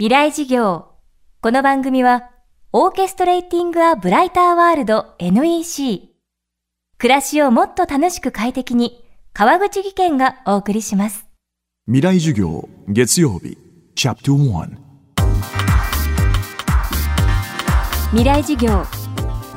未来事業。この番組は、オーケストレーティング・ア・ブライター・ワールド NEC。暮らしをもっと楽しく快適に、川口義賢がお送りします。未来授業月曜日チャプター未来事業。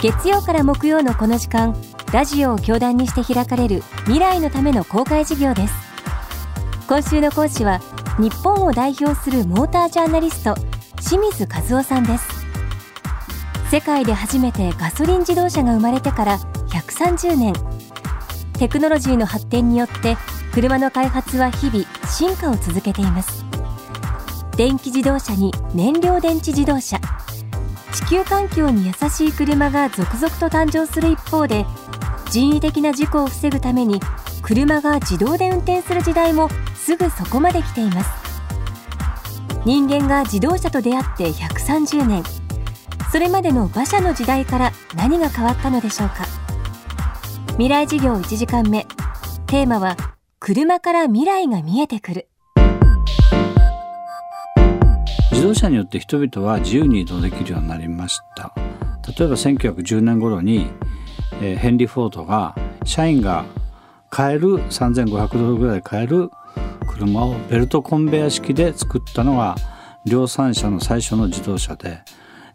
月曜から木曜のこの時間、ラジオを教壇にして開かれる未来のための公開事業です。今週の講師は、日本を代表するモータージャーナリスト清水和夫さんです。世界で初めてガソリン自動車が生まれてから130年。テクノロジーの発展によって車の開発は日々進化を続けています。電気自動車に燃料電池自動車。地球環境に優しい車が続々と誕生する一方で人為的な事故を防ぐために車が自動で運転する時代もすぐそこまで来ています。人間が自動車と出会って130年。それまでの馬車の時代から何が変わったのでしょうか。未来事業1時間目。テーマは車から未来が見えてくる。自動車によって人々は自由に移動できるようになりました。例えば1910年頃に、えー、ヘンリー・フォードが社員が買える3500ドルぐらい買える車をベルトコンベヤ式で作ったのが量産車の最初の自動車で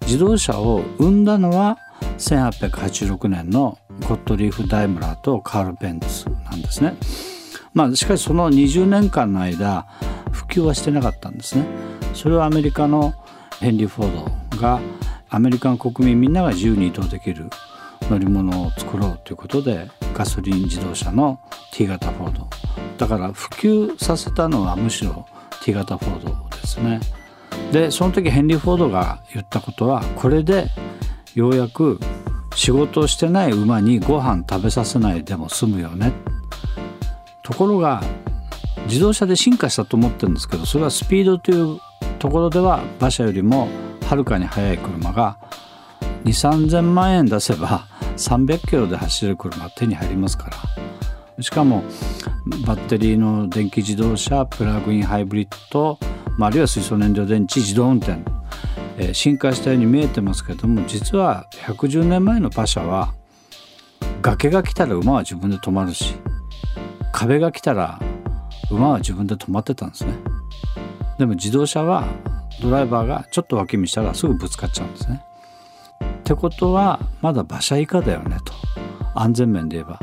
自動車を生んだのは1886年のゴットリーフ・ダイムラーとカール・ベンツなんですね。まあ、しかしその20年間の間普及はしてなかったんですね。それはアメリカのヘンリー・フォードがアメリカの国民みんなが自由に移動できる乗り物を作ろうということでガソリン自動車の T 型フォード。だから普及させたのはむしろ T 型フォードですね。でその時ヘンリー・フォードが言ったことはこれでようやく仕事をしてない馬にご飯食べさせないでも済むよね。ところが自動車で進化したと思ってるんですけどそれはスピードというところでは馬車よりもはるかに速い車が2 3 0 0 0万円出せば300キロで走る車手に入りますから。しかもバッテリーの電気自動車プラグインハイブリッド、まあ、あるいは水素燃料電池自動運転、えー、進化したように見えてますけども実は110年前の馬車は崖が来たら馬は自分で止まるし壁が来たら馬は自分で止まってたんですね。でも自動車はドライバーがちょっと脇見したらすぐぶつかっちゃうんですね。ってことはまだ馬車以下だよねと安全面で言えば。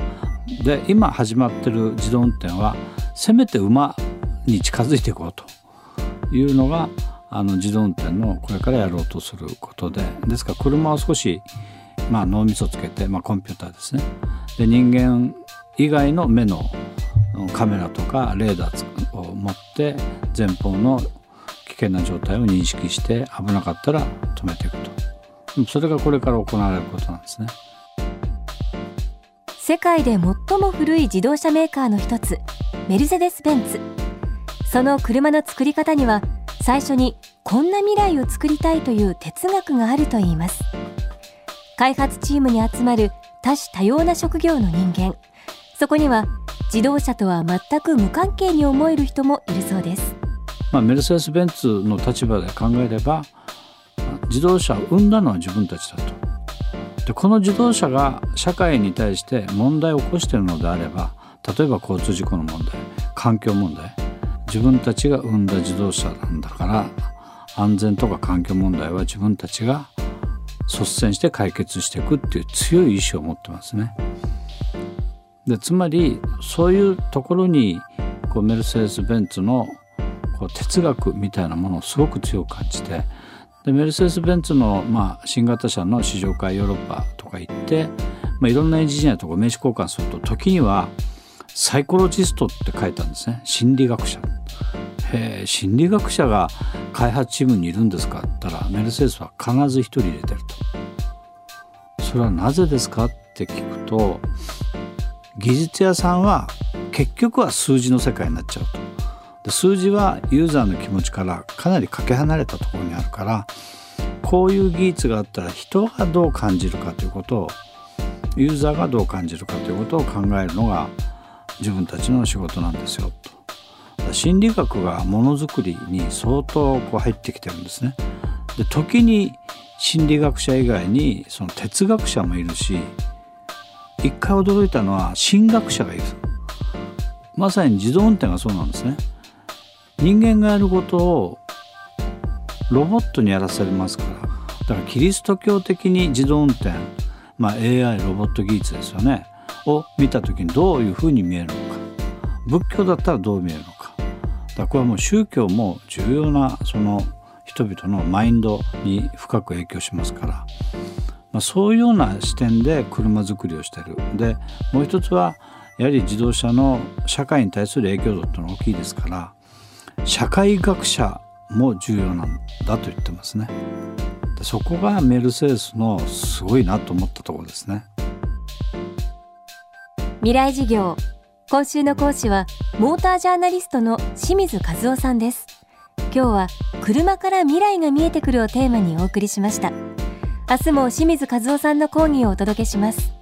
で今始まってる自動運転はせめて馬に近づいていこうというのがあの自動運転のこれからやろうとすることでですから車を少し、まあ、脳みそつけて、まあ、コンピューターですねで人間以外の目のカメラとかレーダーを持って前方の危険な状態を認識して危なかったら止めていく。それがこれから行われることなんですね。世界で最も古い自動車メーカーの一つメルセデス・ベンツ。その車の作り方には最初にこんな未来を作りたいという哲学があるといいます。開発チームに集まる多種多様な職業の人間。そこには自動車とは全く無関係に思える人もいるそうです、まあ、メルセデス・ベンツの立場で考えれば自動車を生んだのは自分たちだと。でこの自動車が社会に対して問題を起こしているのであれば例えば交通事故の問題環境問題自分たちが生んだ自動車なんだから安全とか環境問題は自分たちが率先して解決していくっていう強い意志を持ってますね。でつまりそういうところにこうメルセデス・ベンツのこう哲学みたいなものをすごく強く感じてでメルセデス・ベンツの、まあ、新型車の試乗会ヨーロッパとか行って、まあ、いろんなエンジニアとか名刺交換すると時にはサイコロジストって書いたんですね。心理学者。へえ心理学者が開発チームにいるんですかって言ったらメルセデスは必ず一人入れてると。それはなぜですかって聞くと技術屋さんは結局は数字の世界になっちゃうと。で数字はユーザーの気持ちからかなりかけ離れたところにあるからこういう技術があったら人がどう感じるかということをユーザーがどう感じるかということを考えるのが自分たちの仕事なんですよと。心理学がものづくりに相当こう入ってきてるんですね。で時に心理学者以外にその哲学者もいるし一回驚いたのは神学者がいる。まさに自動運転がそうなんですね。人間がやることをロボットにやらせますから。だからキリスト教的に自動運転、まあ、AI ロボット技術ですよね。を見た時にどういうふうに見えるのか。仏教だったらどう見えるのか。だかこれはもう宗教も重要なその人々のマインドに深く影響しますから、まあ、そういうような視点で車作りをしてる。でもう一つはやはり自動車の社会に対する影響度っていうのは大きいですから。社会学者も重要なんだと言ってますね。そこがメルセデスのすごいなと思ったところですね。未来事業今週の講師はモータージャーナリストの清水和夫さんです。今日は車から未来が見えてくるをテーマにお送りしました。明日も清水和夫さんの講義をお届けします。